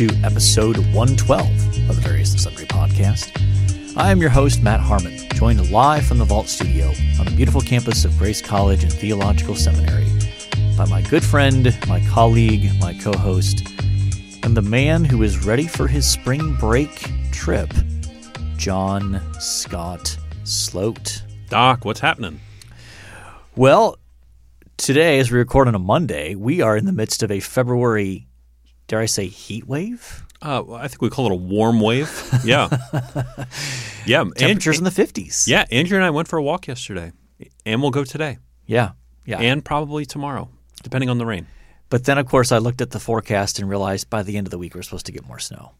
to episode 112 of the Various and Sundry podcast. I am your host, Matt Harmon, joined live from the Vault Studio on the beautiful campus of Grace College and Theological Seminary by my good friend, my colleague, my co host, and the man who is ready for his spring break trip, John Scott Sloat. Doc, what's happening? Well, today, as we record on a Monday, we are in the midst of a February, dare I say, heat wave? Uh, I think we call it a warm wave. Yeah, yeah. Temperatures and, in the 50s. Yeah, Andrew and I went for a walk yesterday, and we'll go today. Yeah. Yeah. and probably tomorrow, depending on the rain. But then, of course, I looked at the forecast and realized by the end of the week we're supposed to get more snow.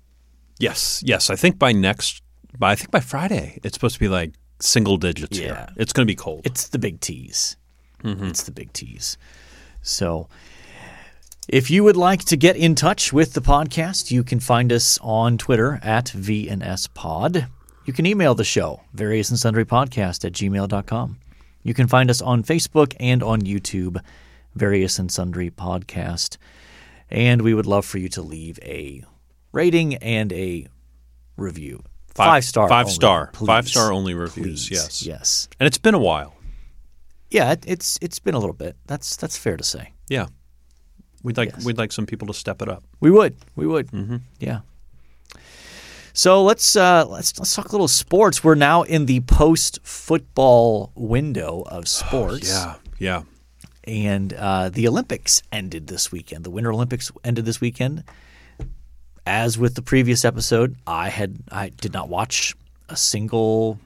Yes, yes. I think by next, by I think by Friday, it's supposed to be like single digits. Yeah. here. it's going to be cold. It's the big tease. It's the big tease. So, if you would like to get in touch with the podcast, you can find us on Twitter at VNSPod. You can email the show, various and sundry podcast at gmail.com. You can find us on Facebook and on YouTube, various and sundry podcast. And we would love for you to leave a rating and a review. Five, star. five only, star, please. five star only reviews. Please. Yes, Yes. and it's been a while. Yeah, it, it's it's been a little bit. That's that's fair to say. Yeah, we'd like Yes. we'd like some people to step it up. We would. We would. Mm-hmm. Yeah. So let's uh, let's let's talk a little sports. We're now in the post football window of sports. Yeah, yeah. And uh, the Olympics ended this weekend. The Winter Olympics ended this weekend. As with the previous episode, I had I did not watch a single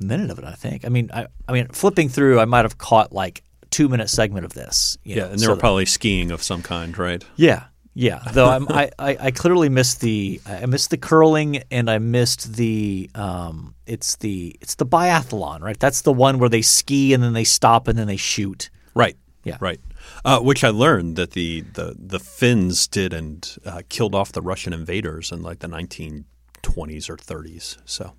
minute of it. I think. I mean, I, I mean, flipping through, I might have caught like two minute segment of this. you Yeah, know, and they so were that- probably skiing of some kind, right? yeah, yeah. Though I'm, I, I, I clearly missed the I missed the curling and I missed the um it's the it's the biathlon right. That's the one where they ski and then they stop and then they shoot. Right. Yeah. Right. Uh, which I learned that the the, the Finns did and uh, killed off the Russian invaders in like the 1920s or 30s. So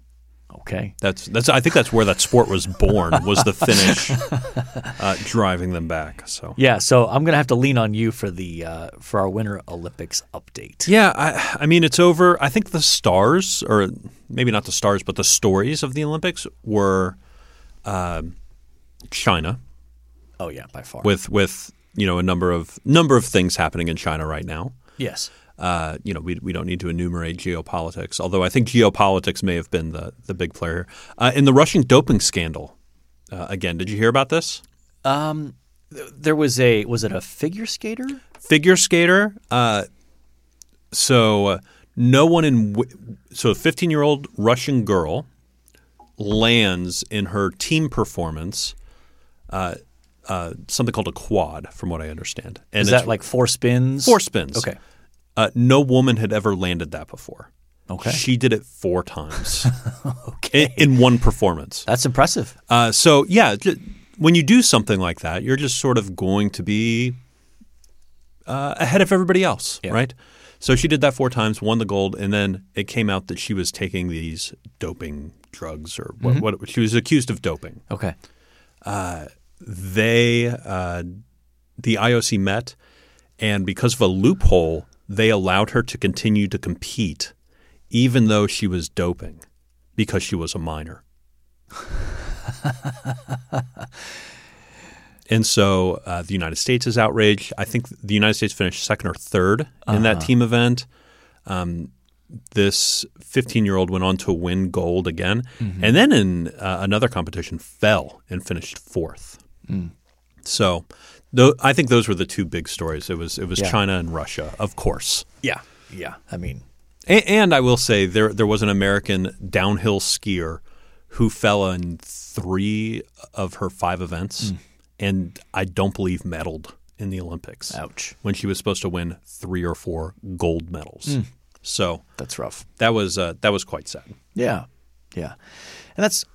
Okay. that's that's I think that's where that sport was born was the Finnish uh, driving them back. So Yeah. So I'm gonna have to lean on you for the uh, for our Winter Olympics update. yeah, I, I mean it's over. I think the stars, or maybe not the stars, but the stories of the Olympics were uh, China Oh yeah, by far. with with you know a number of number of things happening in China right now. yes. Uh, you know, we, we don't need to enumerate geopolitics, although I think geopolitics may have been the, the big player. Uh, in the Russian doping scandal, uh, again, did you hear about this? Um, there was a was it a figure skater? Figure skater. Uh, so uh, no one in so a 15 year old Russian girl lands in her team performance uh, uh, something called a quad, from what I understand. And Is that like four spins? four spins? Okay. Uh, no woman had ever landed that before. Okay. She did it four times in, in one performance. That's impressive. Uh, so yeah, when you do something like that, you're just sort of going to be uh, ahead of everybody else, Yeah. right? So she did that four times, won the gold, and then it came out that she was taking these doping drugs, or what, what she was accused of doping. Okay. They, uh, the IOC met, and because of a loophole, they allowed her to continue to compete, even though she was doping, because she was a minor. and so uh, the United States is outraged. I think the United States finished second or third in that team event. Um, this 15 year old went on to win gold again. And then in uh, another competition, fell and finished fourth. So I think those were the two big stories. It was, it was Yeah. China and Russia, of course. Yeah. Yeah. I mean, A- And I will say there there was an American downhill skier who fell in three of her five events, and I don't believe medaled in the Olympics. ouch. When she was supposed to win three or four gold medals, so That's rough. that was uh, that was quite sad. Yeah. Yeah. And that's,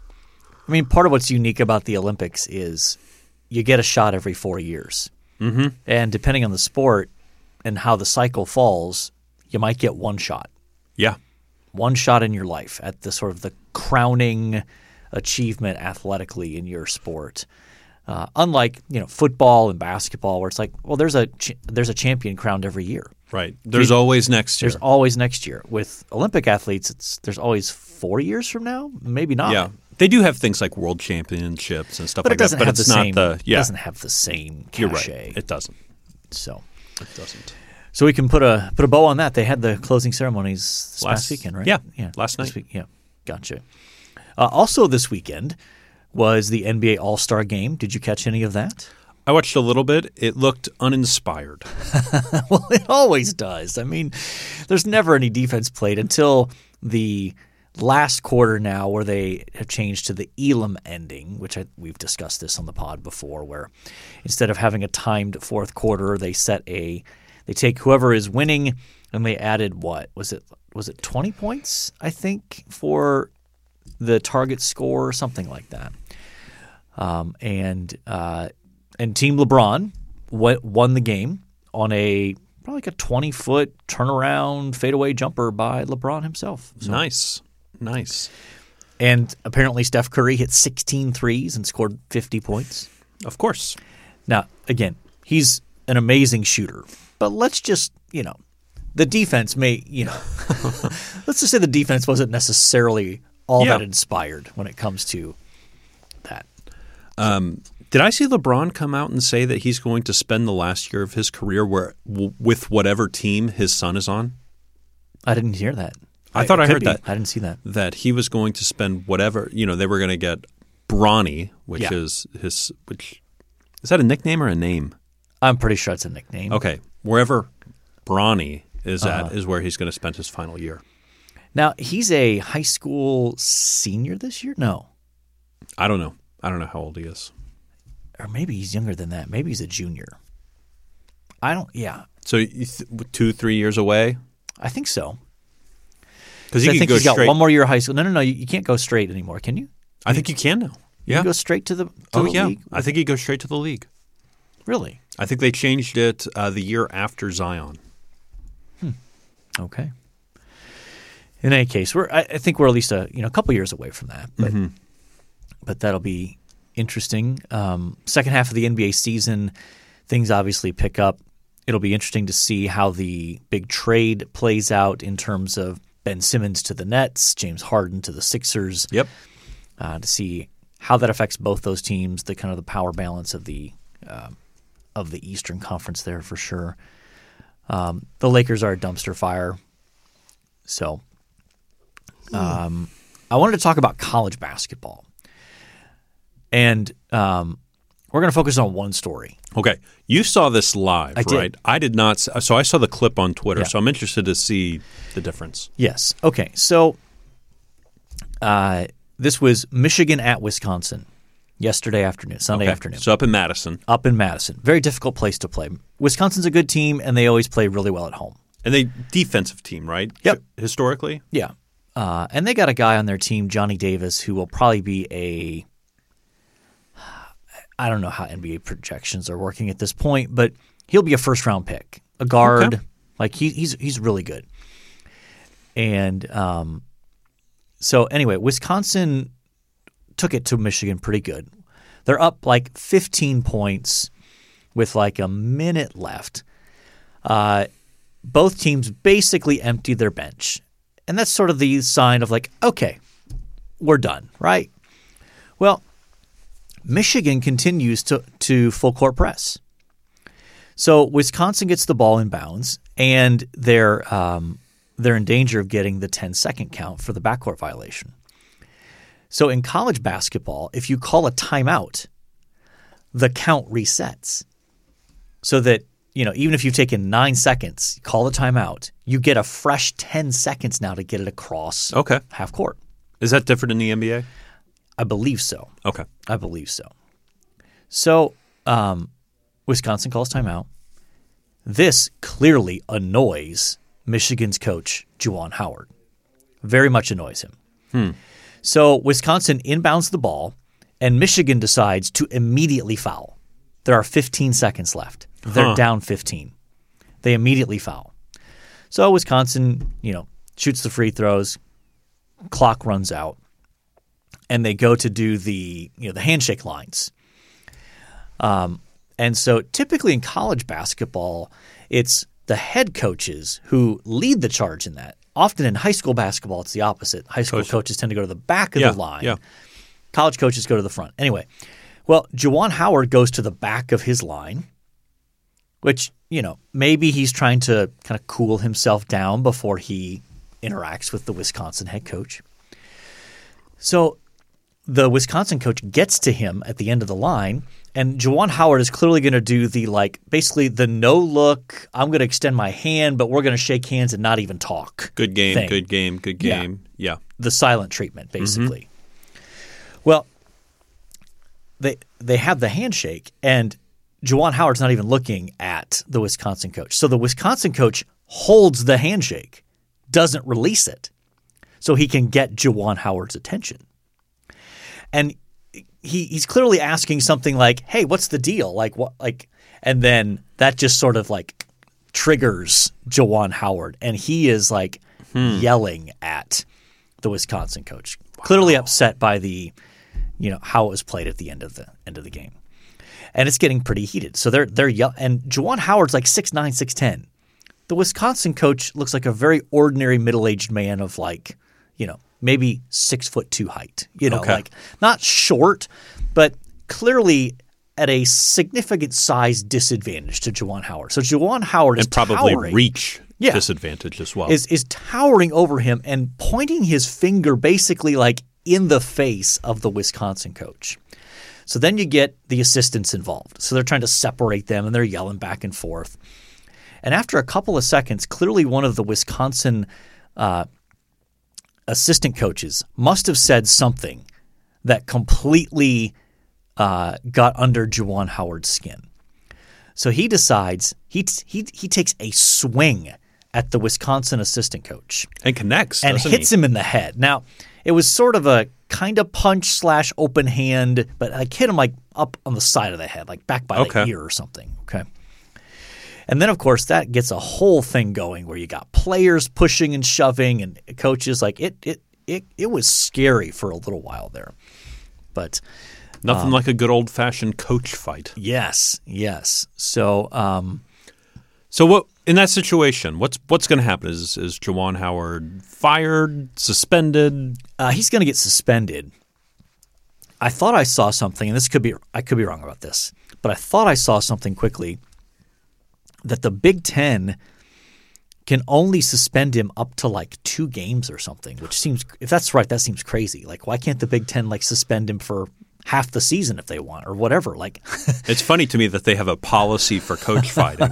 I mean, part of what's unique about the Olympics is you get a shot every four years. Mm-hmm. And depending on the sport and how the cycle falls, you might get one shot, Yeah, one shot in your life at the sort of the crowning achievement athletically in your sport. Uh, unlike you know football and basketball, where it's like, well, there's a ch- there's a champion crowned every year. Right. There's always next year. There's always next year. With Olympic athletes, it's there's always four years from now, maybe not. yeah. They do have things like world championships and stuff but like that, but it's the not same. the yeah. It doesn't have the same You're cachet. right. It doesn't. so, It doesn't. so we can put a put a bow on that. They had the closing ceremonies this Last- weekend, right? yeah, yeah, last night. week- yeah, gotcha. Uh, also, this weekend was the NBA All Star Game. Did you catch any of that? I watched a little bit. It looked uninspired. well, it always does. I mean, there's never any defense played until the last quarter now, where they have changed to the Elam ending, which I, we've discussed this on the pod before, where instead of having a timed fourth quarter, they set a they take whoever is winning and they added what was it was it 20 points I think for the target score or something like that. Um, and uh, and Team LeBron won the game on a probably like a 20 foot turnaround fadeaway jumper by LeBron himself. So- Nice. Nice. And apparently Steph Curry hit 16 threes and scored 50 points. Of course. Now, again, he's an amazing shooter, but let's just, you know, the defense may, you know, let's just say the defense wasn't necessarily all Yeah. that inspired when it comes to that. Um, did I see LeBron come out and say that he's going to spend the last year of his career where w- with whatever team his son is on? I didn't hear that. I thought I heard be. that. I didn't see that. That he was going to spend whatever you know they were going to get Bronny, which Yeah. is his which is that a nickname or a name? I'm pretty sure it's a nickname. Okay, wherever Bronny is Uh-huh. at is where he's going to spend his final year. Now, he's a high school senior this year? No. I don't know. I don't know how old he is. Or maybe he's younger than that. Maybe he's a junior. I don't, yeah, So two, three years away I think so. Because I you think go he's got one more year of high school. No, no, no. You, you can't go straight anymore, can you? I think you can now. You Yeah. can go straight to the, to oh the yeah. league? I think he goes straight to the league. Really? I think they changed it uh, the year after Zion. Hmm. Okay. In any case, we're I, I think we're at least a you know a couple years away from that, but but that'll be interesting. Um, second half of the NBA season, things obviously pick up. It'll be interesting to see how the big trade plays out in terms of Ben Simmons to the Nets, James Harden to the Sixers. Yep. uh, to see how that affects both those teams, the kind of the power balance of the um of the Eastern Conference there for sure. Um, the Lakers are a dumpster fire, so um, I wanted to talk about college basketball, and um, we're going to focus on one story. Okay. You saw this live, I did. right? I did not. So I saw the clip on Twitter. Yeah. So I'm interested to see the difference. Yes. Okay. So uh, this was Michigan at Wisconsin yesterday afternoon, Sunday Okay. afternoon. So up in Madison, up in Madison. Very difficult place to play. Wisconsin's a good team, and they always play really well at home. and they defensive team, right? Yep. Historically, Yeah. Uh, and they got a guy on their team, Johnny Davis, who will probably be a. I don't know how NBA projections are working at this point, but he'll be a first round pick, a guard. Okay. Like he, he's he's really good. And um, so anyway, Wisconsin took it to Michigan pretty good. They're up like 15 points with like a minute left. Uh, both teams basically emptied their bench. And that's sort of the sign of like, okay, we're done, right? Well, Michigan continues to, to full court press. So Wisconsin gets the ball in bounds, and they're um, they're in danger of getting the 10 second count for the backcourt violation. So in college basketball, if you call a timeout, the count resets. So that, you know, even if you've taken nine seconds, call a timeout, you get a fresh 10 seconds now to get it across okay. half court. Is that different in the NBA? I believe so. Okay. I believe so. So, um, Wisconsin calls timeout. This clearly annoys Michigan's coach, Juwan Howard. Very much annoys him. So, Wisconsin inbounds the ball, and Michigan decides to immediately foul. There are 15 seconds left. They're Huh. down 15. They immediately foul. So, Wisconsin, you know, shoots the free throws, clock runs out and they go to do the you know the handshake lines. Um, and so typically in college basketball, it's the head coaches who lead the charge in that. Often in high school basketball, it's the opposite. High school Coach- coaches tend to go to the back of Yeah, the line. yeah. College coaches go to the front. Anyway, well, Juwan Howard goes to the back of his line, which, you know, maybe he's trying to kind of cool himself down before he interacts with the Wisconsin head coach. So the Wisconsin coach gets to him at the end of the line, and Juwan Howard is clearly going to do the like, basically the no look. I'm going to extend my hand, but we're going to shake hands and not even talk. Good game, thing. good game, good game. Yeah. The silent treatment, mm-hmm. basically. Well, they they have the handshake, and Juwan Howard's not even looking at the Wisconsin coach. So the Wisconsin coach holds the handshake, doesn't release it, so he can get Juwan Howard's attention. And he he's clearly asking something like, "Hey, what's the deal? Like what? Like?" And then that just sort of like triggers Juwan Howard, and he is like hmm. yelling at the Wisconsin coach, clearly upset by the you know how it was played at the end of the end of the game, and it's getting pretty heated. So they're they're yell- and Juwan Howard's like six nine six ten. The Wisconsin coach looks like a very ordinary middle aged man of like you know maybe six foot two height. You know, Okay. like not short, but clearly at a significant size disadvantage to Juwan Howard. So Juwan Howard is probably towering reach Yeah. disadvantage as well. is is towering over him and pointing his finger basically like in the face of the Wisconsin coach. So then you get the assistants involved. So they're trying to separate them and they're yelling back and forth. And after a couple of seconds, clearly one of the Wisconsin uh, assistant coaches must have said something that completely uh, got under Juwan Howard's skin. So he decides he he he takes a swing at the Wisconsin assistant coach and connects and hits he? him in the head. Now it was sort of a kind of punch slash open hand, but I hit him like up on the side of the head, like back by Okay. the ear or something. Okay. And then, of course, that gets a whole thing going where you got players pushing and shoving, and coaches like it. It it it was scary for a little while there, but Nothing Um, like a good old fashioned coach fight. yes, yes. So um, So what in that situation? What's what's going to happen? Is is Juwan Howard fired, suspended? Uh, he's going to get suspended. I thought I saw something, and this could be I could be wrong about this, but I thought I saw something quickly that the Big Ten can only suspend him up to like two games or something, which seems if that's right, that seems crazy. Like, why can't the Big Ten like suspend him for half the season if they want or whatever? Like, It's funny to me that they have a policy for coach fighting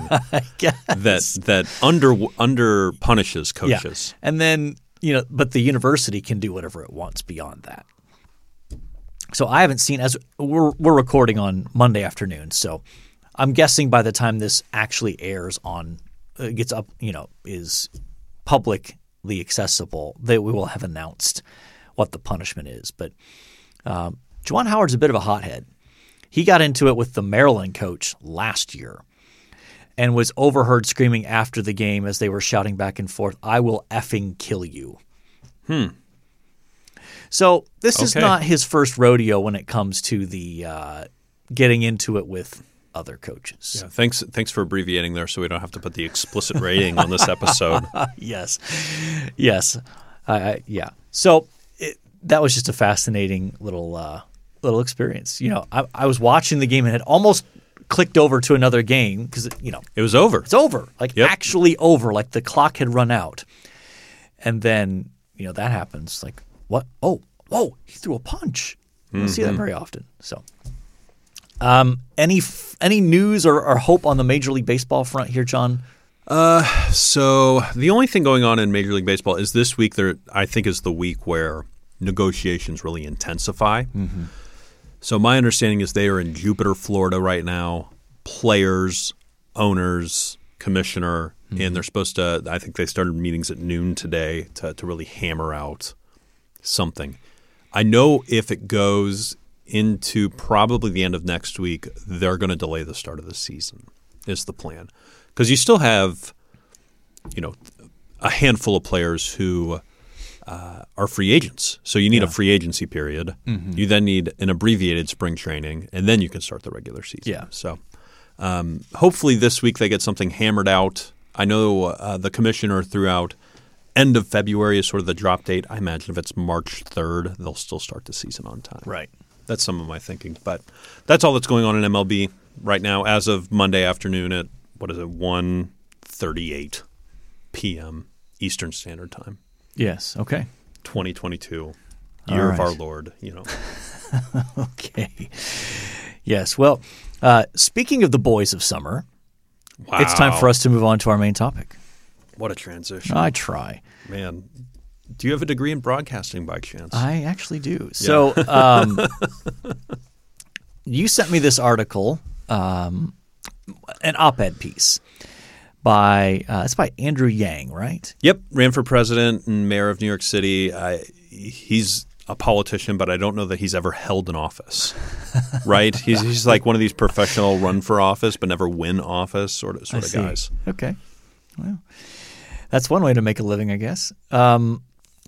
that that under under punishes coaches. And then, you know, but the university can do whatever it wants beyond that. So I haven't seen as we're we're recording on Monday afternoon, so I'm guessing by the time this actually airs on uh, gets up, you know, is publicly accessible, that we will have announced what the punishment is. But um, Juwan Howard's a bit of a hothead. He got into it with the Maryland coach last year and was overheard screaming after the game as they were shouting back and forth, I will effing kill you. Hmm. So this is not his first rodeo when it comes to the uh, getting into it with other coaches. Yeah, thanks thanks for abbreviating there, so we don't have to put the explicit rating on this episode. yes, yes, I I- yeah. So it, that was just a fascinating little uh, little experience. You know, I, I was watching the game and had almost clicked over to another game because you know It was over. it's over, like Yep. actually over, like the clock had run out, and then you know that happens. Like what? Oh, whoa! He threw a punch. You don't see Mm-hmm. that very often. So, um, any f- any news or, or hope on the Major League Baseball front here, John? Uh, so the only thing going on in Major League Baseball is this week. There, I think, is the week where negotiations really intensify. So my understanding is they are in Jupiter, Florida, right now. Players, owners, commissioner, and they're supposed to. I think they started meetings at noon today to to really hammer out something. I know if it goes into probably the end of next week, they're going to delay the start of the season. Is the plan because you still have, you know, a handful of players who uh, are free agents. So you need a free agency period. You then need an abbreviated spring training, and then you can start the regular season. Yeah. So um, hopefully this week they get something hammered out. I know uh, the commissioner threw out end of February is sort of the drop date. I imagine if it's March 3rd, they'll still start the season on time. Right. That's some of my thinking. But that's all that's going on in MLB right now as of Monday afternoon at, what is it, 1.38 p.m. Eastern Standard Time, Yes. Okay. 2022, All year of our Lord, you know. Okay. Yes. Well, uh, speaking of the boys of summer, Wow. it's time for us to move on to our main topic. What a transition. I try. Man, do you have a degree in broadcasting by chance? I actually do. So, um, you sent me this article, um, an op-ed piece by uh, it's by Andrew Yang, right? Yep, ran for president and mayor of New York City. I, he's a politician, but I don't know that he's ever held an office. right? He's, he's like one of these professional run for office but never win office sort of sort I of see. guys. Okay. Well, that's one way to make a living, I guess. Um,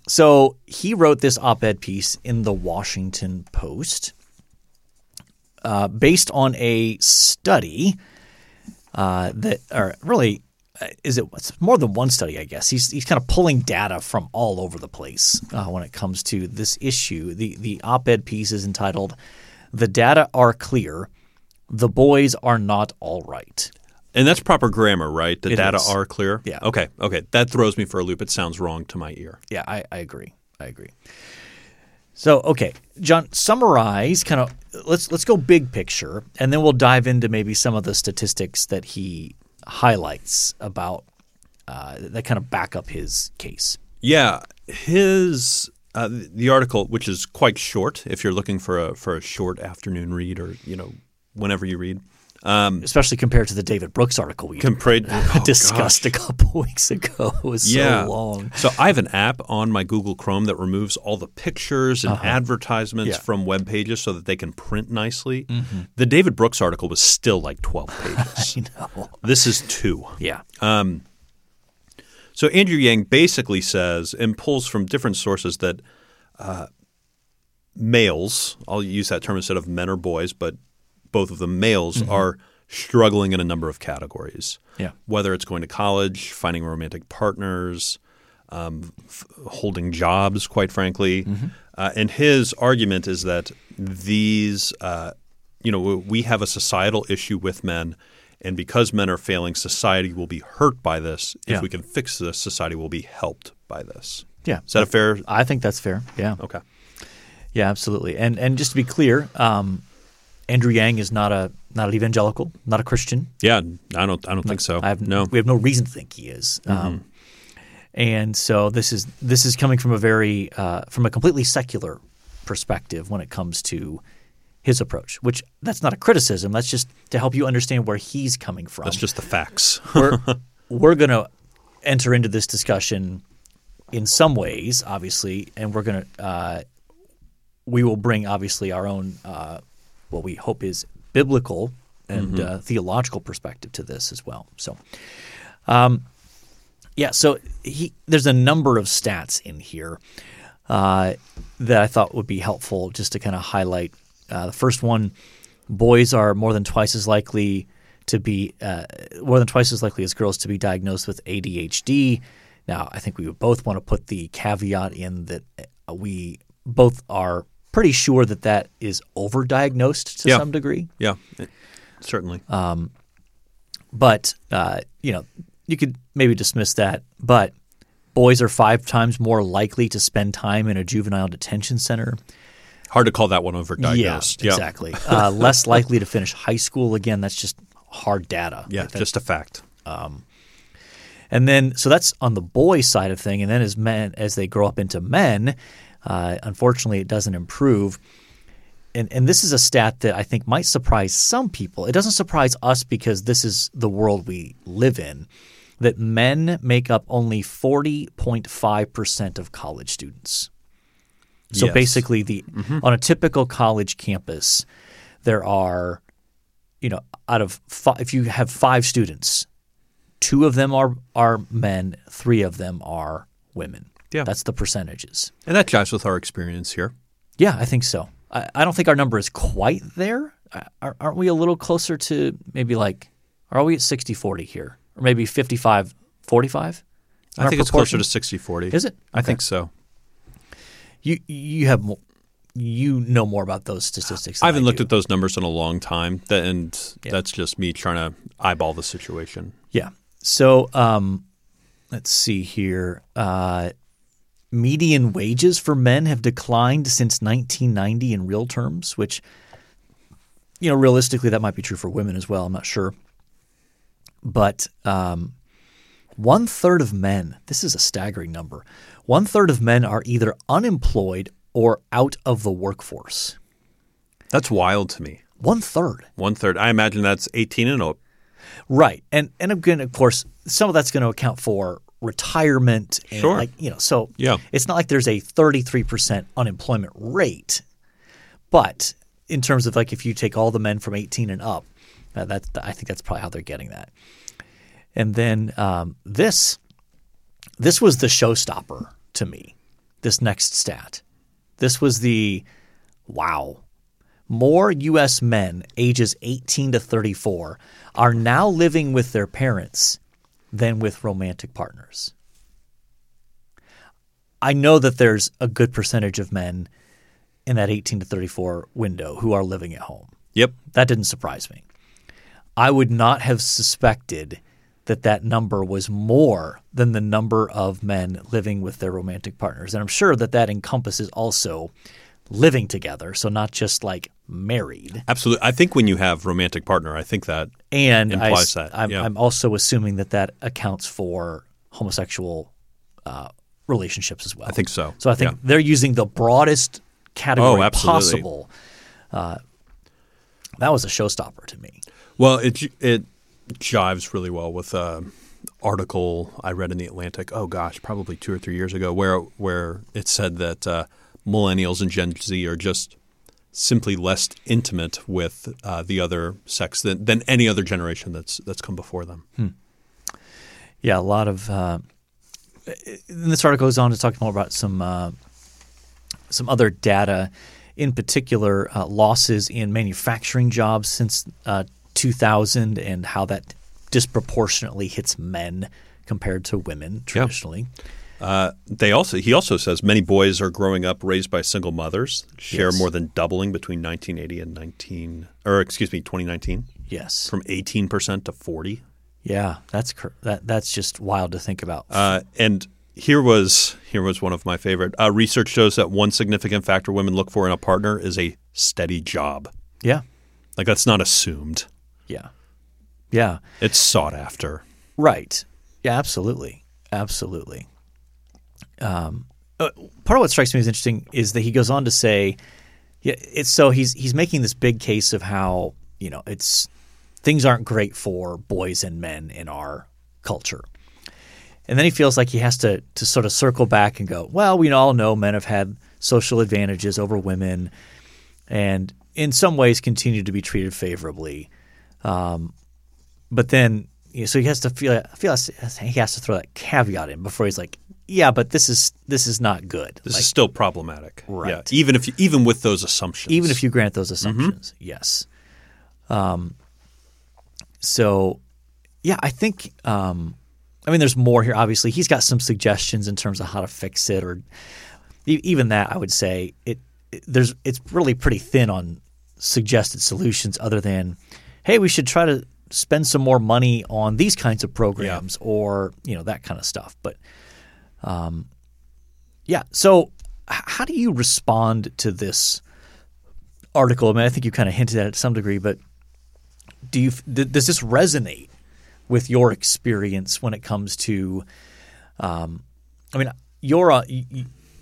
so he wrote this op ed piece in the Washington Post uh, based on a study uh, that, or really, uh, is it more than one study, I guess. He's, he's kind of pulling data from all over the place uh, when it comes to this issue. The, the op ed piece is entitled, The Data Are Clear. The boys are not all right. And that's proper grammar, right? The It data is. are clear. Yeah. Okay. Okay. That throws me for a loop. It sounds wrong to my ear. Yeah, I, I agree. I agree. So, okay, John, summarize kind of let's let's go big picture, and then we'll dive into maybe some of the statistics that he highlights about uh, that kind of back up his case. Yeah, his uh, the article, which is quite short, if you're looking for a for a short afternoon read, or you know, whenever you read, Especially compared to the David Brooks article we compared oh, discussed gosh. a couple weeks ago. It was yeah. so long. So I have an app on my Google Chrome that removes all the pictures and advertisements Uh-huh. Yeah. from web pages so that they can print nicely. The David Brooks article was still like 12 pages. You know. this is two. Yeah. So Andrew Yang basically says and pulls from different sources that uh, males, I'll use that term instead of men or boys, but both of them males are struggling in a number of categories. Yeah. Whether it's going to college, finding romantic partners, um, f- holding jobs, quite frankly. Uh, and his argument is that these, uh, you know, we have a societal issue with men. And because men are failing, society will be hurt by this. If Yeah. we can fix this, society will be helped by this. Yeah. Is that a fair? I think that's fair. Yeah. Okay. Yeah, absolutely. And and just to be clear, um, Andrew Yang is not a not an evangelical, not a Christian. Yeah, I don't. I don't think so. Have no. We have no reason to think he is. Um, and so this is this is coming from a very uh, from a completely secular perspective when it comes to his approach. Which that's not a criticism. That's just to help you understand where he's coming from. That's just the facts. we're we're going to enter into this discussion in some ways, obviously, and we're going to uh, we will bring obviously our own uh, what we hope is biblical and uh, theological perspective to this as well. So, um, yeah, so he there's a number of stats in here uh, that I thought would be helpful just to kind of highlight. Uh, the first one: boys are more than twice as likely to be uh, more than twice as likely as girls to be diagnosed with ADHD. Now, I think we would both want to put the caveat in that uh, we both are pretty sure that that is overdiagnosed to Yeah. some degree. yeah, certainly. But uh, you know, you could maybe dismiss that. But boys are five times more likely to spend time in a juvenile detention center. Hard to call that one overdiagnosed. Yeah, exactly. uh, less likely to finish high school. Again, that's just hard data. Yeah, That- just a fact. and then so that's on the boy side of thing. And then as men as they grow up into men, uh, unfortunately, it doesn't improve. And, and this is a stat that I think might surprise some people. It doesn't surprise us because this is the world we live in. That men make up only forty point five percent of college students. So Yes. basically, the on a typical college campus, there are, you know, out of five, if you have five students, two of them are are men, three of them are women. Yeah. that's the percentages. And that jives with our experience here. Yeah, I think so. I, I don't think our number is quite there. Are, aren't we a little closer to maybe like, are we at 60 40 here? Or maybe 55 45? I think it's closer to 60-40. Is it? I think so. You you have more, you know more about those statistics. I haven't looked do. at those numbers in a long time, and Yeah. that's just me trying to eyeball the situation. Yeah. So um, let's see here. Uh, median wages for men have declined since 1990 in real terms, which, you know, realistically, that might be true for women as well. I'm not sure. But um, one third of men, this is a staggering number, one third of men are either unemployed or out of the workforce. That's wild to me. One third. One third. I imagine that's 18 and up. Right. And and again, of course, some of that's going to account for retirement and Sure. like, you know, so Yeah. it's not like there's a 33% unemployment rate. But in terms of like if you take all the men from 18 and up, uh, that's I think that's probably how they're getting that. And then um, this this was the showstopper to me. This next stat. This was the wow. More U.S. men ages 18 to 34 are now living with their parents than with romantic partners. I know that there's a good percentage of men in that 18 to 34 window who are living at home. Yep. That didn't surprise me. I would not have suspected that that number was more than the number of men living with their romantic partners. And I'm sure that that encompasses also living together, so not just like married. Absolutely. I think when you have romantic partner, I think that And I, Implies that, I'm, yeah. I'm also assuming that that accounts for homosexual uh, relationships as well. I think so. So I think Yeah. they're using the broadest category Oh, possible. Uh, that was a showstopper to me. Well, it it jives really well with an article I read in the Atlantic. Oh gosh, probably two or three years ago, where where it said that uh, millennials and Gen Z are just simply less intimate with uh, the other sex than, than any other generation that's that's come before them. Yeah, a lot of. Uh, this article goes on to talk more about some uh, some other data, in particular uh, losses in manufacturing jobs since uh, 2000 and how that disproportionately hits men compared to women traditionally. Uh, they also he also says many boys are growing up raised by single mothers. Share Yes. more than doubling between 1980 and 19 or excuse me 2019 Yes. from 18 percent to 40. Yeah, that's that that's just wild to think about. Uh, and here was here was one of my favorite. Uh, research shows that one significant factor women look for in a partner is a steady job. yeah. Like that's not assumed; Yeah. Yeah. it's sought after. Right. Yeah, absolutely. Absolutely. Um, uh, part of what strikes me as interesting is that he goes on to say, yeah, it's so he's he's making this big case of how you know it's things aren't great for boys and men in our culture, and then he feels like he has to to sort of circle back and go, well, we all know men have had social advantages over women, and in some ways continue to be treated favorably. But then you know, so he has to feel feel he has to throw that caveat in before he's like, yeah, but this is this is not good. This Like, is still problematic, Right. Yeah, even if you, even with those assumptions, even if you grant those Mm-hmm. assumptions, yes. Um, so yeah, I think um, I mean there's more here. Obviously, he's got some suggestions in terms of how to fix it, or even that I would say it, it there's it's really pretty thin on suggested solutions other than hey we should try to spend some more money on these kinds of programs or you know that kind of stuff but um yeah so how do you respond to this article i mean i think you kind of hinted at it to some degree but do you does this resonate with your experience when it comes to um i mean you're on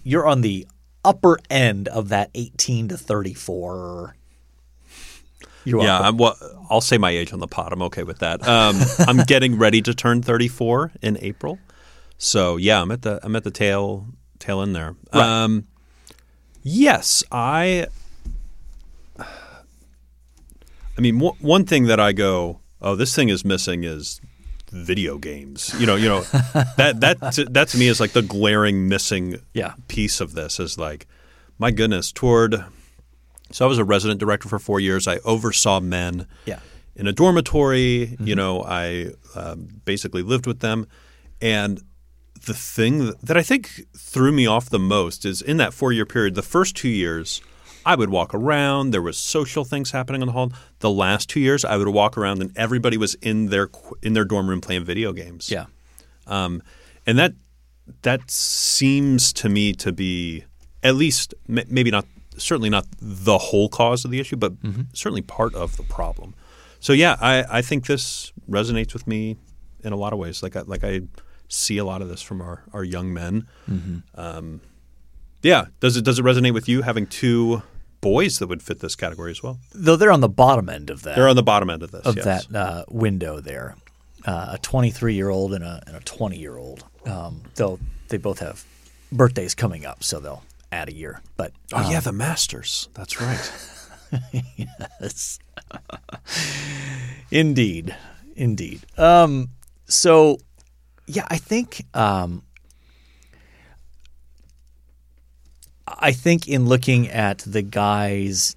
you're on the upper end of that 18 to 34 you're yeah. I'm, well, I'll say my age on the pod. I'm okay with that. Um, I'm getting ready to turn 34 in April, so yeah, I'm at the I'm at the tail tail end there. Right. Um, yes, I. I mean, one one thing that I go, oh, this thing is missing is video games. You know, you know that that to, that to me is like the glaring missing Yeah. piece of this is like, my goodness, toward. So I was a resident director for four years. I oversaw men yeah in a dormitory. You know, I um, basically lived with them, and the thing that I think threw me off the most is in that four year period, the first two years, I would walk around. There was social things happening in the hall. The last two years, I would walk around and everybody was in their in their dorm room playing video games. Yeah. Um, and that that seems to me to be at least maybe not certainly not the whole cause of the issue, but certainly part of the problem. So yeah, I, I think this resonates with me in a lot of ways. Like I, like I see a lot of this from our, our young men. Um, yeah, does it does it resonate with you having two boys that would fit this category as well? Though they're on the bottom end of that They're on the bottom end of this. of yes. that uh, window there. Uh, a 23 year old and a, and a 20 year old. Um, though they both have birthdays coming up, so they'll add a year. But Oh yeah, the Masters. That's right. Yes. indeed, indeed. Um, so, yeah, I think um, I think in looking at the guys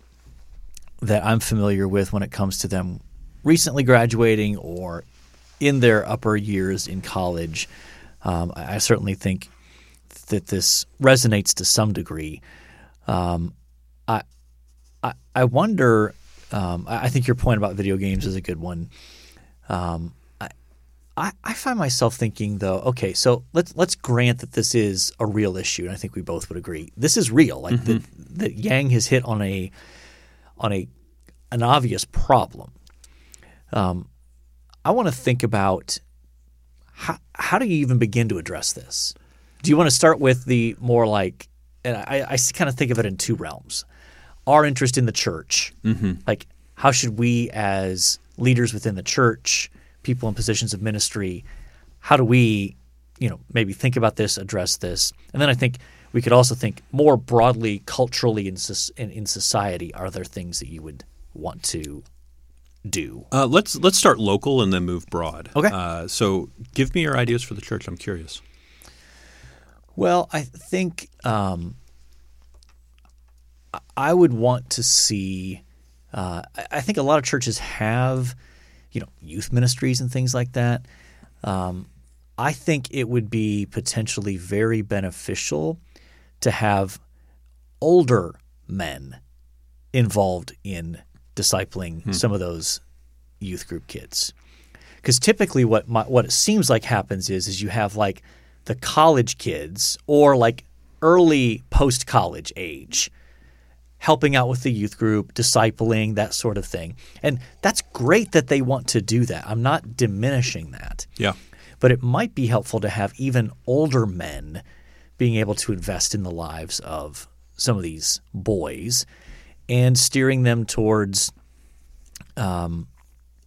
that I'm familiar with when it comes to them recently graduating or in their upper years in college, um, I, certainly think that this resonates to some degree. Um, I, I I wonder. Um, I I think your point about video games is a good one. Um, I, I find myself thinking though. Okay, so let's let's grant that this is a real issue, and I think we both would agree this is real. Like that that Yang has hit on a on a an obvious problem. Um, I want to think about how how do you even begin to address this? Do you want to start with the more like, and I, I kind of think of it in two realms: our interest in the church, like how should we as leaders within the church, people in positions of ministry, how do we, you know, maybe think about this, address this, and then I think we could also think more broadly, culturally in in, in society. Are there things that you would want to do? Uh, let's let's start local and then move broad. Okay. Uh, so give me your ideas for the church. I'm curious. Well, I think um, I- would want to see. Uh, I think a lot of churches have, you know, youth ministries and things like that. Um, I think it would be potentially very beneficial to have older men involved in discipling some of those youth group kids because typically what my, what it seems like happens is is you have like the college kids or like early post college age helping out with the youth group discipling that sort of thing and that's great that they want to do that i'm not diminishing that Yeah. but it might be helpful to have even older men being able to invest in the lives of some of these boys and steering them towards, um,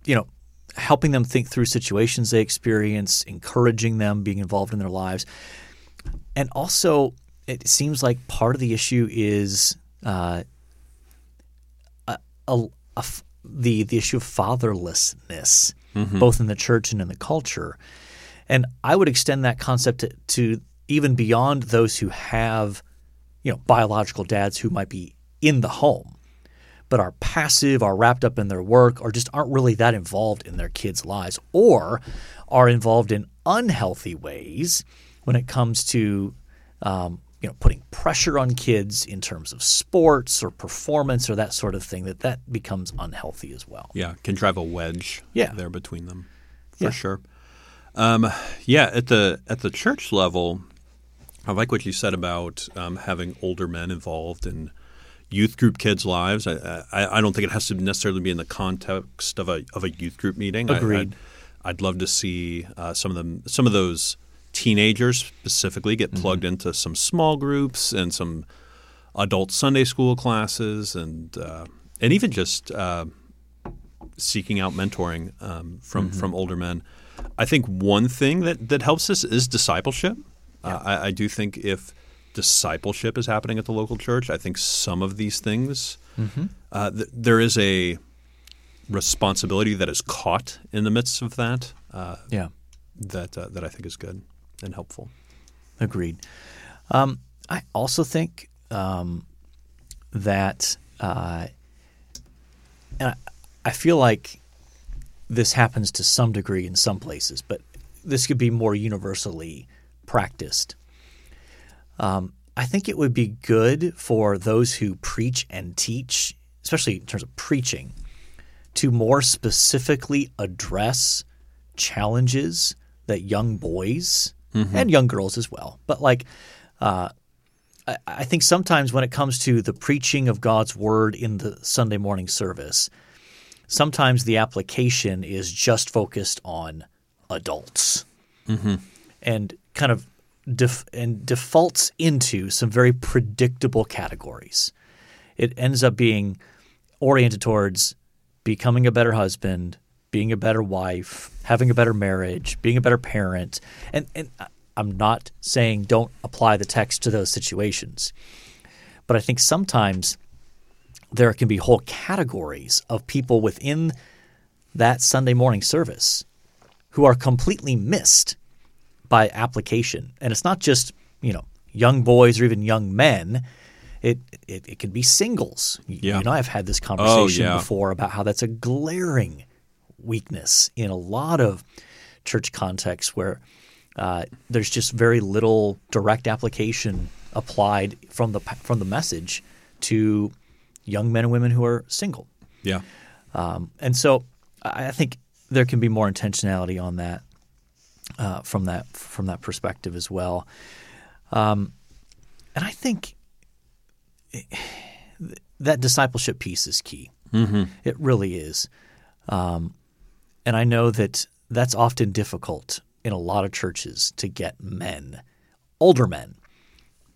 you know, helping them think through situations they experience, encouraging them, being involved in their lives. And also, it seems like part of the issue is uh, a, a, a the the issue of fatherlessness, both in the church and in the culture. And I would extend that concept to, to even beyond those who have, you know, biological dads who might be in the home, but are passive, are wrapped up in their work, or just aren't really that involved in their kids' lives, or are involved in unhealthy ways when it comes to, um, you know, putting pressure on kids in terms of sports or performance or that sort of thing. That that becomes unhealthy as well. Yeah. Can drive a wedge. Yeah. There between them, for Yeah. sure. Um, yeah. At the at the church level, I like what you said about um, having older men involved in youth group kids' lives. I, I, I don't think it has to necessarily be in the context of a of a youth group meeting. I- Agreed. I'd, I'd love to see uh, some of them, some of those teenagers specifically, get plugged into some small groups and some adult Sunday school classes, and uh, and even just uh, seeking out mentoring um, from from older men. I think one thing that that helps us is discipleship. Uh, I, I do think if discipleship is happening at the local church, I think some of these things uh, th- there is a responsibility that is caught in the midst of that uh, Yeah. that uh, that I think is good and helpful. Agreed. Um, I also think um, that, uh, I, I feel like this happens to some degree in some places, but this could be more universally practiced. Um, I think it would be good for those who preach and teach, especially in terms of preaching, to more specifically address challenges that young boys and young girls as well, but like uh, I, I think sometimes when it comes to the preaching of God's word in the Sunday morning service, sometimes the application is just focused on adults. And kind of def- and defaults into some very predictable categories. It ends up being oriented towards becoming a better husband, being a better wife, having a better marriage, being a better parent. And and I'm not saying don't apply the text to those situations. But I think sometimes there can be whole categories of people within that Sunday morning service who are completely missed by application. And it's not just, you know, young boys or even young men. It it, it can be singles. You- Yeah. You know, I've had this oh, conversation yeah. before about how that's a glaring weakness in a lot of church contexts where uh, there's just very little direct application applied from the from the message to young men and women who are single. Yeah. Um, and so I think there can be more intentionality on that uh, from that from that perspective as well. Um, and I think that discipleship piece is key. Mm-hmm. It really is. Um, and I know that that's often difficult in a lot of churches to get men, older men,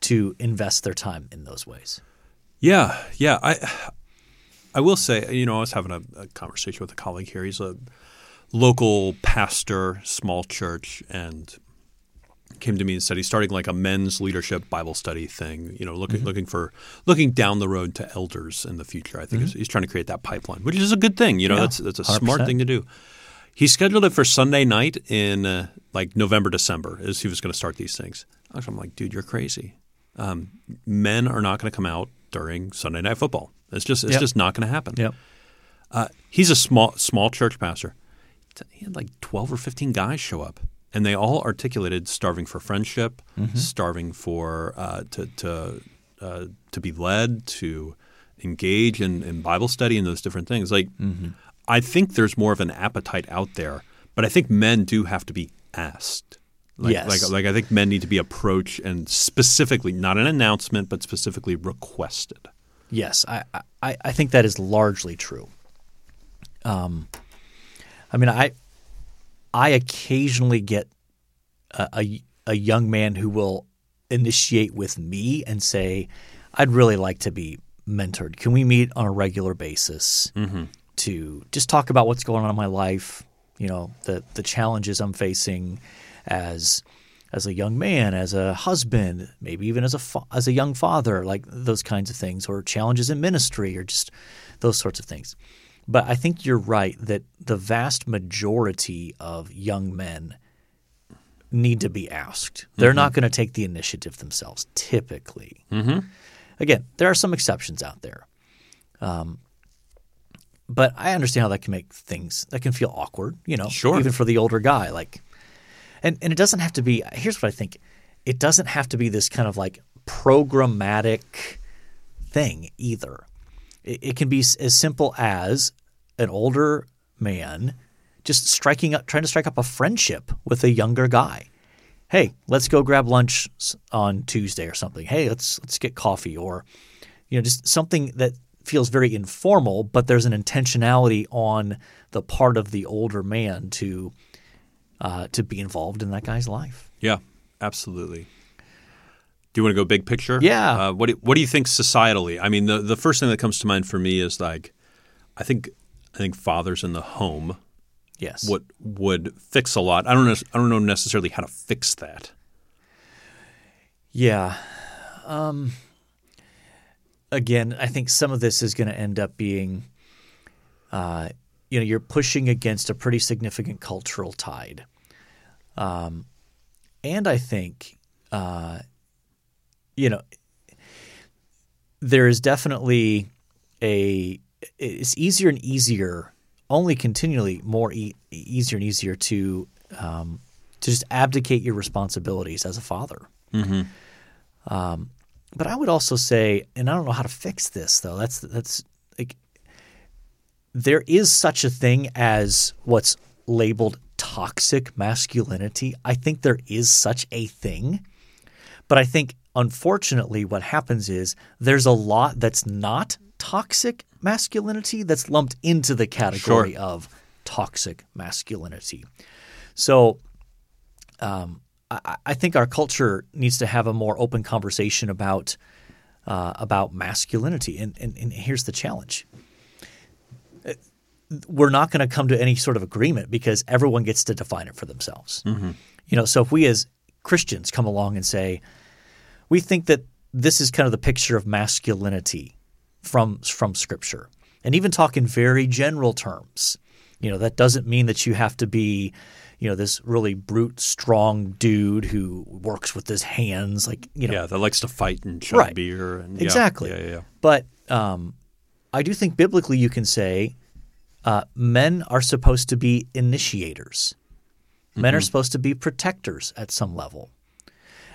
to invest their time in those ways. Yeah, yeah. I I will say, you know, I was having a, a conversation with a colleague here. He's a local pastor, small church, and came to me and said he's starting like a men's leadership Bible study thing. You know, looking mm-hmm. looking for looking down the road to elders in the future. I think he's, mm-hmm. he's trying to create that pipeline, which is a good thing. You know, Yeah, that's that's a smart 100%. thing to do. He scheduled it for Sunday night in uh, like November, December, as he was going to start these things. I'm like, dude, you're crazy. Um, men are not going to come out during Sunday night football. It's just it's Yep. just not going to happen. Yep. Uh, he's a small small church pastor. He had like twelve or fifteen guys show up, and they all articulated starving for friendship, starving for uh, to to uh, to be led, to engage in, in Bible study and those different things. Like, I think there's more of an appetite out there, but I think men do have to be asked. Like, Yes. like, like I think men need to be approached and specifically, not an announcement, but specifically requested. Yes, I, I, I think that is largely true. Um, I mean, I I occasionally get a, a, a young man who will initiate with me and say, "I'd really like to be mentored. Can we meet on a regular basis to just talk about what's going on in my life? You know, the the challenges I'm facing as." As a young man, as a husband, maybe even as a fa- as a young father, like those kinds of things, or challenges in ministry, or just those sorts of things. But I think you're right that the vast majority of young men need to be asked. They're not going to take the initiative themselves, typically. Mm-hmm. Again, there are some exceptions out there. Um, but I understand how that can make things that can feel awkward, you know, Sure. even for the older guy. Like, and and it doesn't have to be. Here's what I think: it doesn't have to be this kind of like programmatic thing either. It, it can be as simple as an older man just striking up, trying to strike up a friendship with a younger guy. Hey, let's go grab lunch on Tuesday or something. Hey, let's let's get coffee or you know just something that feels very informal, but there's an intentionality on the part of the older man to uh, to be involved in that guy's life. Yeah, absolutely. Do you want to go big picture? Yeah. Uh, what do, What do you think societally? I mean, the the first thing that comes to mind for me is like, I think I think fathers in the home Yes. would would fix a lot. I don't know. I don't know necessarily how to fix that. Yeah. Um, again, I think some of this is going to end up being, uh, you know, you're pushing against a pretty significant cultural tide. Um, and I think, uh, you know, there is definitely a, it's easier and easier, only continually more e- easier and easier to um, to just abdicate your responsibilities as a father. Um, but I would also say, and I don't know how to fix this though. That's that's like there is such a thing as what's labeled toxic masculinity. I think there is such a thing. But I think unfortunately what happens is there's a lot that's not toxic masculinity that's lumped into the category of toxic masculinity. So um, I, I think our culture needs to have a more open conversation about uh, about masculinity. And, and, and here's the challenge: we're not going to come to any sort of agreement because everyone gets to define it for themselves. You know, so if we as Christians come along and say we think that this is kind of the picture of masculinity from from Scripture, and even talk in very general terms. You know, that doesn't mean that you have to be, you know, this really brute, strong dude who works with his hands, like you know, Yeah, that likes to fight and chug Right. beer. And, yeah, Exactly. Yeah, yeah, yeah. But um, I do think biblically you can say uh, men are supposed to be initiators. Men are supposed to be protectors at some level.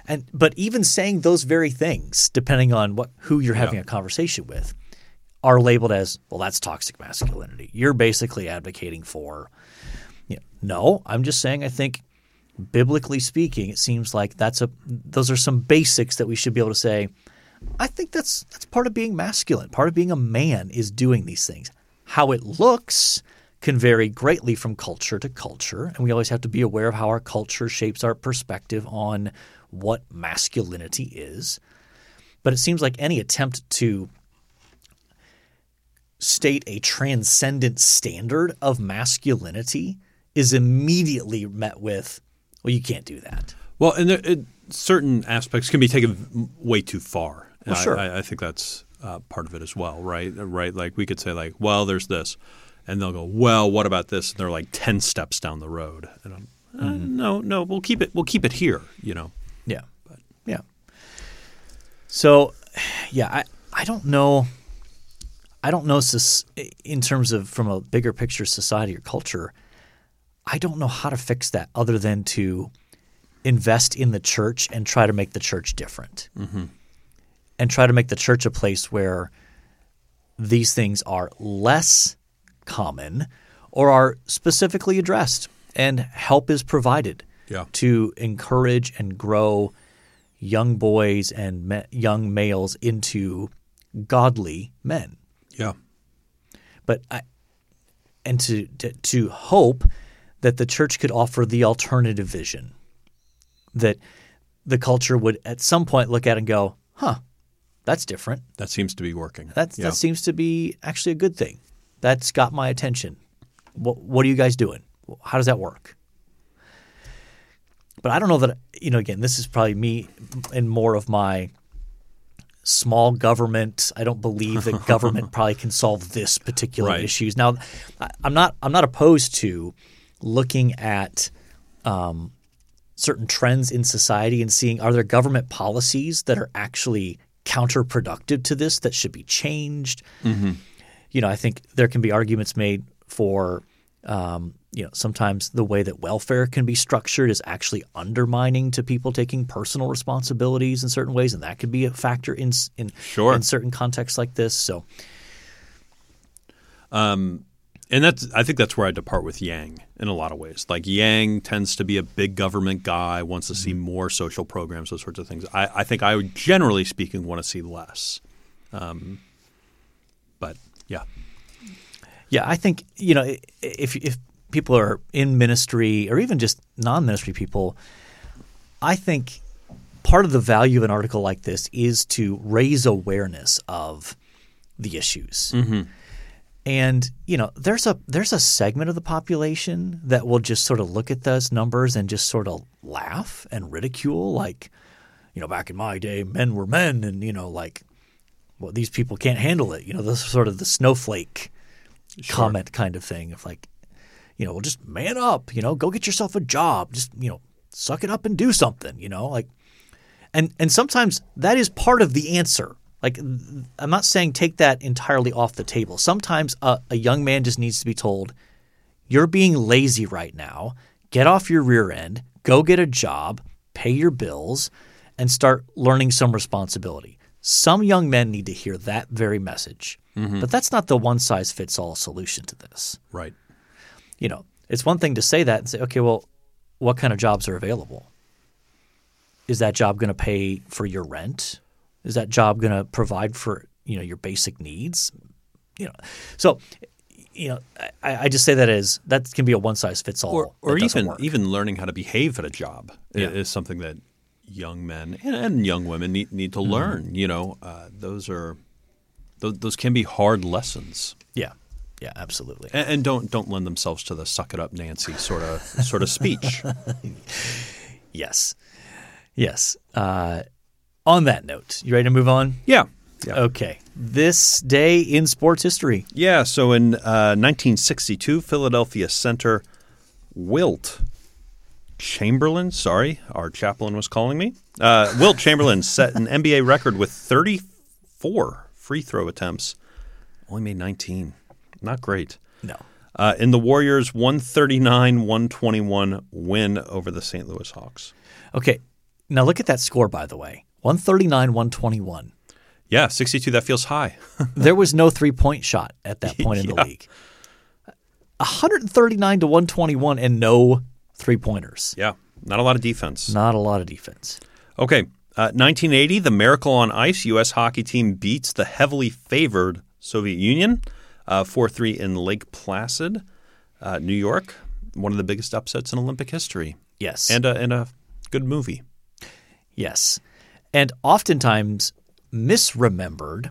And but even saying those very things, depending on what who you're having a conversation with, are labeled as well. That's toxic masculinity. You're basically advocating for. You know, no, I'm just saying. I think biblically speaking, it seems like that's a those are some basics that we should be able to say. I think that's that's part of being masculine. Part of being a man is doing these things. How it looks can vary greatly from culture to culture, and we always have to be aware of how our culture shapes our perspective on what masculinity is. But it seems like any attempt to state a transcendent standard of masculinity is immediately met with, well, you can't do that. Well, and there, it, certain aspects can be taken way too far. Well, sure. I, I, think that's uh, part of it as well, right? Right. Like we could say, like, well, there's this, and they'll go, well, what about this? And they're like ten steps down the road, and I'm, uh, Mm-hmm. no, no, we'll keep it. We'll keep it here. You know. Yeah. But. Yeah. So, yeah, I, I don't know. I don't know in terms of from a bigger picture society or culture. I don't know how to fix that other than to invest in the church and try to make the church different. Mm-hmm. And try to make the church a place where these things are less common or are specifically addressed and help is provided Yeah. to encourage and grow young boys and ma- young males into godly men. Yeah. But I, and to, to to hope that the church could offer the alternative vision that the culture would at some point look at and go, "Huh, that's different. That seems to be working. That's yeah. that seems to be actually a good thing. That's got my attention. What what are you guys doing? How does that work? But I don't know that you know. Again, this is probably me and more of my small government. I don't believe that government probably can solve this particular Right. issues. Now, I'm not I'm not opposed to looking at um, certain trends in society and seeing are there government policies that are actually counterproductive to this that should be changed. You know, I think there can be arguments made for um, you know sometimes the way that welfare can be structured is actually undermining to people taking personal responsibilities in certain ways, and that could be a factor in in Sure. in certain contexts like this. So and that's I think that's where I depart with Yang in a lot of ways. Like Yang tends to be a big government guy, wants to see Mm-hmm. more social programs, those sorts of things. I, I think I would generally speaking want to see less. Um, but yeah, Yeah, I think you know if if people are in ministry or even just non-ministry people, I think part of the value of an article like this is to raise awareness of the issues. And you know, there's a there's a segment of the population that will just sort of look at those numbers and just sort of laugh and ridicule, like, you know, back in my day, men were men, and you know, like, well, these people can't handle it. You know, this sort of the snowflake comment kind of thing of like, you know, well, just man up. You know, go get yourself a job. Just you know, suck it up and do something. You know, like, and and sometimes that is part of the answer. Like, I'm not saying take that entirely off the table. Sometimes a, a young man just needs to be told, "You're being lazy right now. Get off your rear end. Go get a job, pay your bills, and start learning some responsibility. Some young men need to hear that very message. Mm-hmm. But that's not the one size fits all solution to this. Right. You know, it's one thing to say that and say, okay, well, what kind of jobs are available? Is that job going to pay for your rent? Is that job going to provide for you know your basic needs? You know, so you know, I, I just say that as that can be a one size fits all, Or, or even work. even learning how to behave at a job Yeah. is something that young men and, and young women need, need Mm-hmm. to learn. You know, uh, those are those, those can be hard lessons, yeah, yeah, absolutely. and, and don't don't lend themselves to the "suck it up, Nancy" sort of sort of speech. Yes, yes. Uh, on that note, you ready to move on? Yeah. Yeah. Okay, this day in sports history. Yeah, so in uh, 1962, Philadelphia center Wilt Chamberlain, sorry, our chaplain was calling me. Uh, Wilt Chamberlain set an NBA record with 34 free throw attempts. Only made 19. Not great. No, Uh, in the Warriors' 139 121 win over the St. Louis Hawks. Okay. Now look at that score, by the way 139, 121. Yeah, 62, that feels high. There was no three point shot at that point in the league. 139 to 121 and no three pointers. yeah, not a lot of defense. Not a lot of defense. Okay. Uh, 1980, the Miracle on Ice U.S. hockey team beats the heavily favored Soviet Union uh, 4 3 in Lake Placid, uh, New York. One of the biggest upsets in Olympic history. Yes. And a, and a good movie. yes. And oftentimes misremembered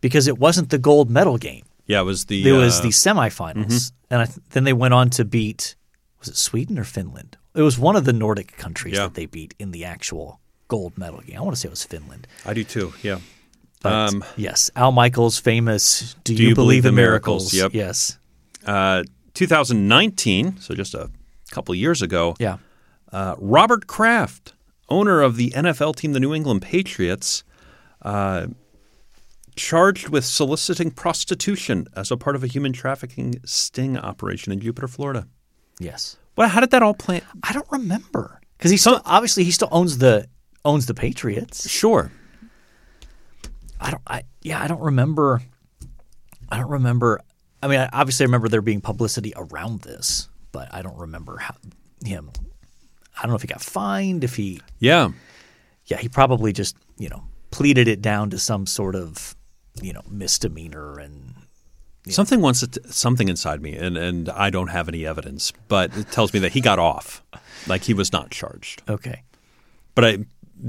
because it wasn't the gold medal game. Yeah, it was the. It was uh, the semifinals. And I th- then they went on to beat, was it Sweden or Finland? It was one of the Nordic countries Yeah. that they beat in the actual gold medal game. I want to say it was Finland. I do too, yeah. But Um, yes, Al Michaels' famous "Do, you, You believe, Believe in in miracles?" Miracles? Yep. Yes, Uh, 2019, so just a couple years ago, yeah, uh, Robert Kraft, owner of the NFL team, the New England Patriots, uh, charged with soliciting prostitution as a part of a human trafficking sting operation in Jupiter, Florida. yes. Well, how did that all play? I don't remember because he still obviously he still owns the owns the Patriots. Sure. I don't. I yeah. I don't remember. I don't remember. I mean, I obviously I remember there being publicity around this, but I don't remember how him. I don't know if he got fined. If he, Yeah. yeah, he probably just you know pleaded it down to some sort of you know misdemeanor and Something wants it something inside me, and, and I don't have any evidence, but it tells me that he got off, like he was not charged. okay. But I,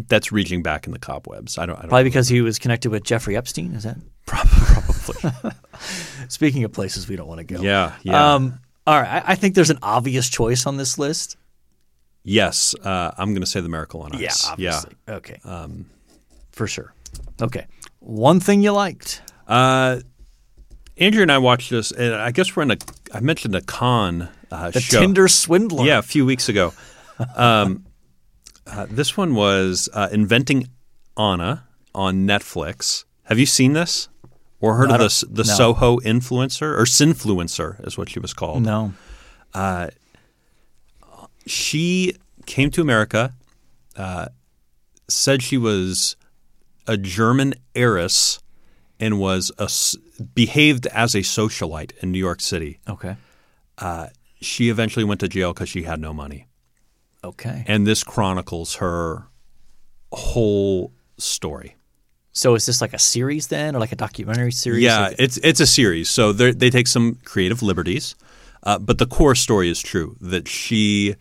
that's reaching back in the cobwebs. I don't. I don't Probably because he was connected with Jeffrey Epstein. Is that probably. speaking of places we don't want to go? yeah. Yeah. Um, all right. I, I think there's an obvious choice on this list. Yes. Uh, I'm going to say the Miracle on Ice. Yeah, obviously. Okay. Um, For sure. Okay. One thing you liked. Uh, Andrew and I watched this, and I guess we're in a. I mentioned a con uh, The show. Tinder swindler. Yeah, a few weeks ago. Um, uh, this one was uh, Inventing Anna on Netflix. Have you seen this or heard I of don't- this? The no. Soho influencer or Sinfluencer is what she was called. No. She came to America, uh, said she was a German heiress, and was a behaved as a socialite in New York City. Okay. She eventually went to jail because she had no money. Okay. and this chronicles her whole story. So is this like a series then, or like a documentary series? Yeah, it's it's a series, so they take some creative liberties, uh, but the core story is true. That she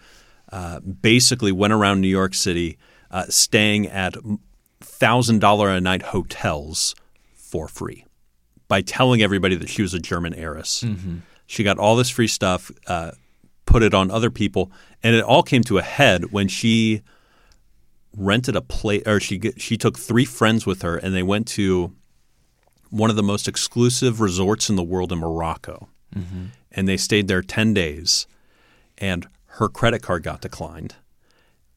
uh, basically went around New York City, uh, staying at thousand dollar a night hotels for free, by telling everybody that she was a German heiress. She got all this free stuff, uh, put it on other people, and it all came to a head when she rented a place, or she she took three friends with her, and they went to one of the most exclusive resorts in the world in Morocco, Mm-hmm. and they stayed there ten days, and her credit card got declined,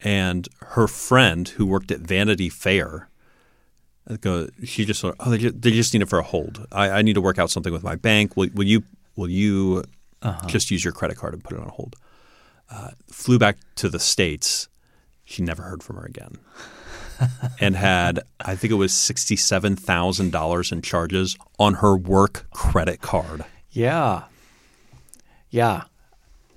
and her friend who worked at Vanity Fair. Uh, go, she just thought, oh, they just, they just need it for a hold. I, I need to work out something with my bank. Will, will you will you uh-huh. just use your credit card and put it on hold? uh, flew back to the states. She never heard from her again, and had I think it was sixty seven thousand dollars in charges on her work credit card. Yeah. Yeah.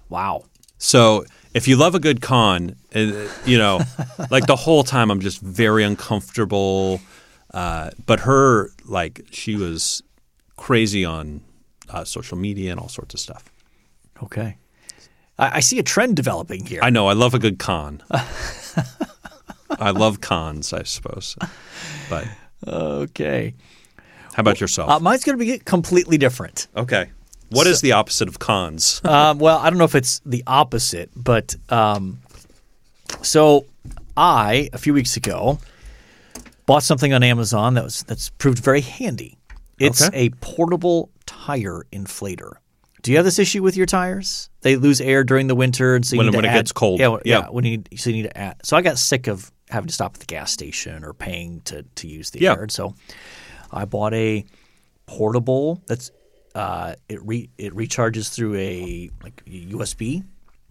Wow. So if you love a good con, uh, you know, like the whole time I'm just very uncomfortable. Uh, but her, like, she was crazy on uh, social media and all sorts of stuff. Okay. I, I see a trend developing here. I know. I love a good con. I love cons, I suppose. But okay. How about yourself? Uh, mine's going to be completely different. okay. What is the opposite of cons? um, well, I don't know if it's the opposite, but um, so I a few weeks ago bought something on Amazon that was that's proved very handy. It's Okay. a portable tire inflator. Do you have this issue with your tires? They lose air during the winter, and so you When- need to when it gets cold. Yeah, yeah. Yeah. When you so you need to add. So I got sick of having to stop at the gas station or paying to to use the Yeah. air. And so I bought a portable that's uh, it re, it recharges through a like USB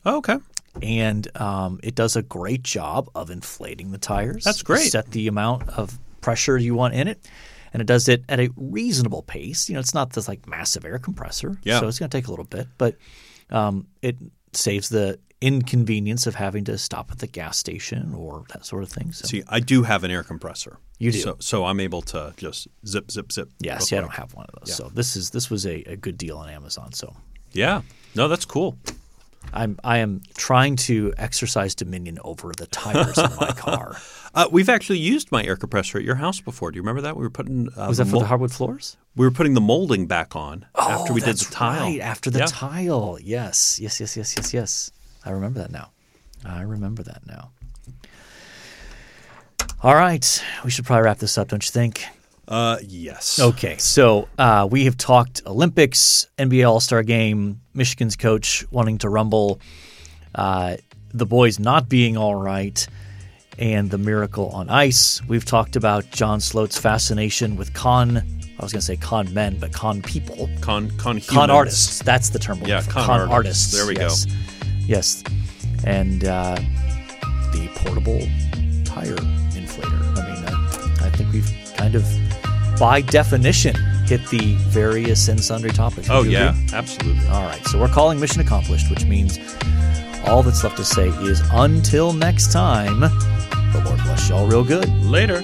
Oh, okay. and um, it does a great job of inflating the tires. That's great. You set the amount of pressure you want in it, and it does it at a reasonable pace. You know, it's not this like massive air compressor, Yeah. so it's going to take a little bit, but um, it saves the inconvenience of having to stop at the gas station or that sort of thing. So, See, I do have an air compressor. You do? So, so I'm able to just zip, zip, zip. yeah, see, I don't have one of those. So this is this was a, a good deal on Amazon. So Yeah. No, that's cool. I'm I am trying to exercise dominion over the tires in my car. Uh, we've actually used my air compressor at your house before. Do you remember that? We were putting uh, Was that for mol- the hardwood floors? we were putting the molding back on after Oh, we did the tile. Right, after the Yeah. tile. Yes, yes, yes, yes, yes, yes. I remember that now. I remember that now. All right, we should probably wrap this up, don't you think? Uh, yes. Okay, so uh, we have talked Olympics, NBA All Star Game, Michigan's coach wanting to rumble, uh, the boys not being all right, and the miracle on ice. We've talked about John Sloat's fascination with con. I was going to say con men, but con people. Con con humans. Con artists. That's the term. we're Yeah, for. con artists. There we go. Yes. And uh, the portable tire inflator. I mean, uh, I think we've kind of, by definition, hit the various and sundry topics. Would Oh yeah, agree? absolutely. All right, so we're calling mission accomplished, which means all that's left to say is until next time. The Lord bless y'all real good. Later.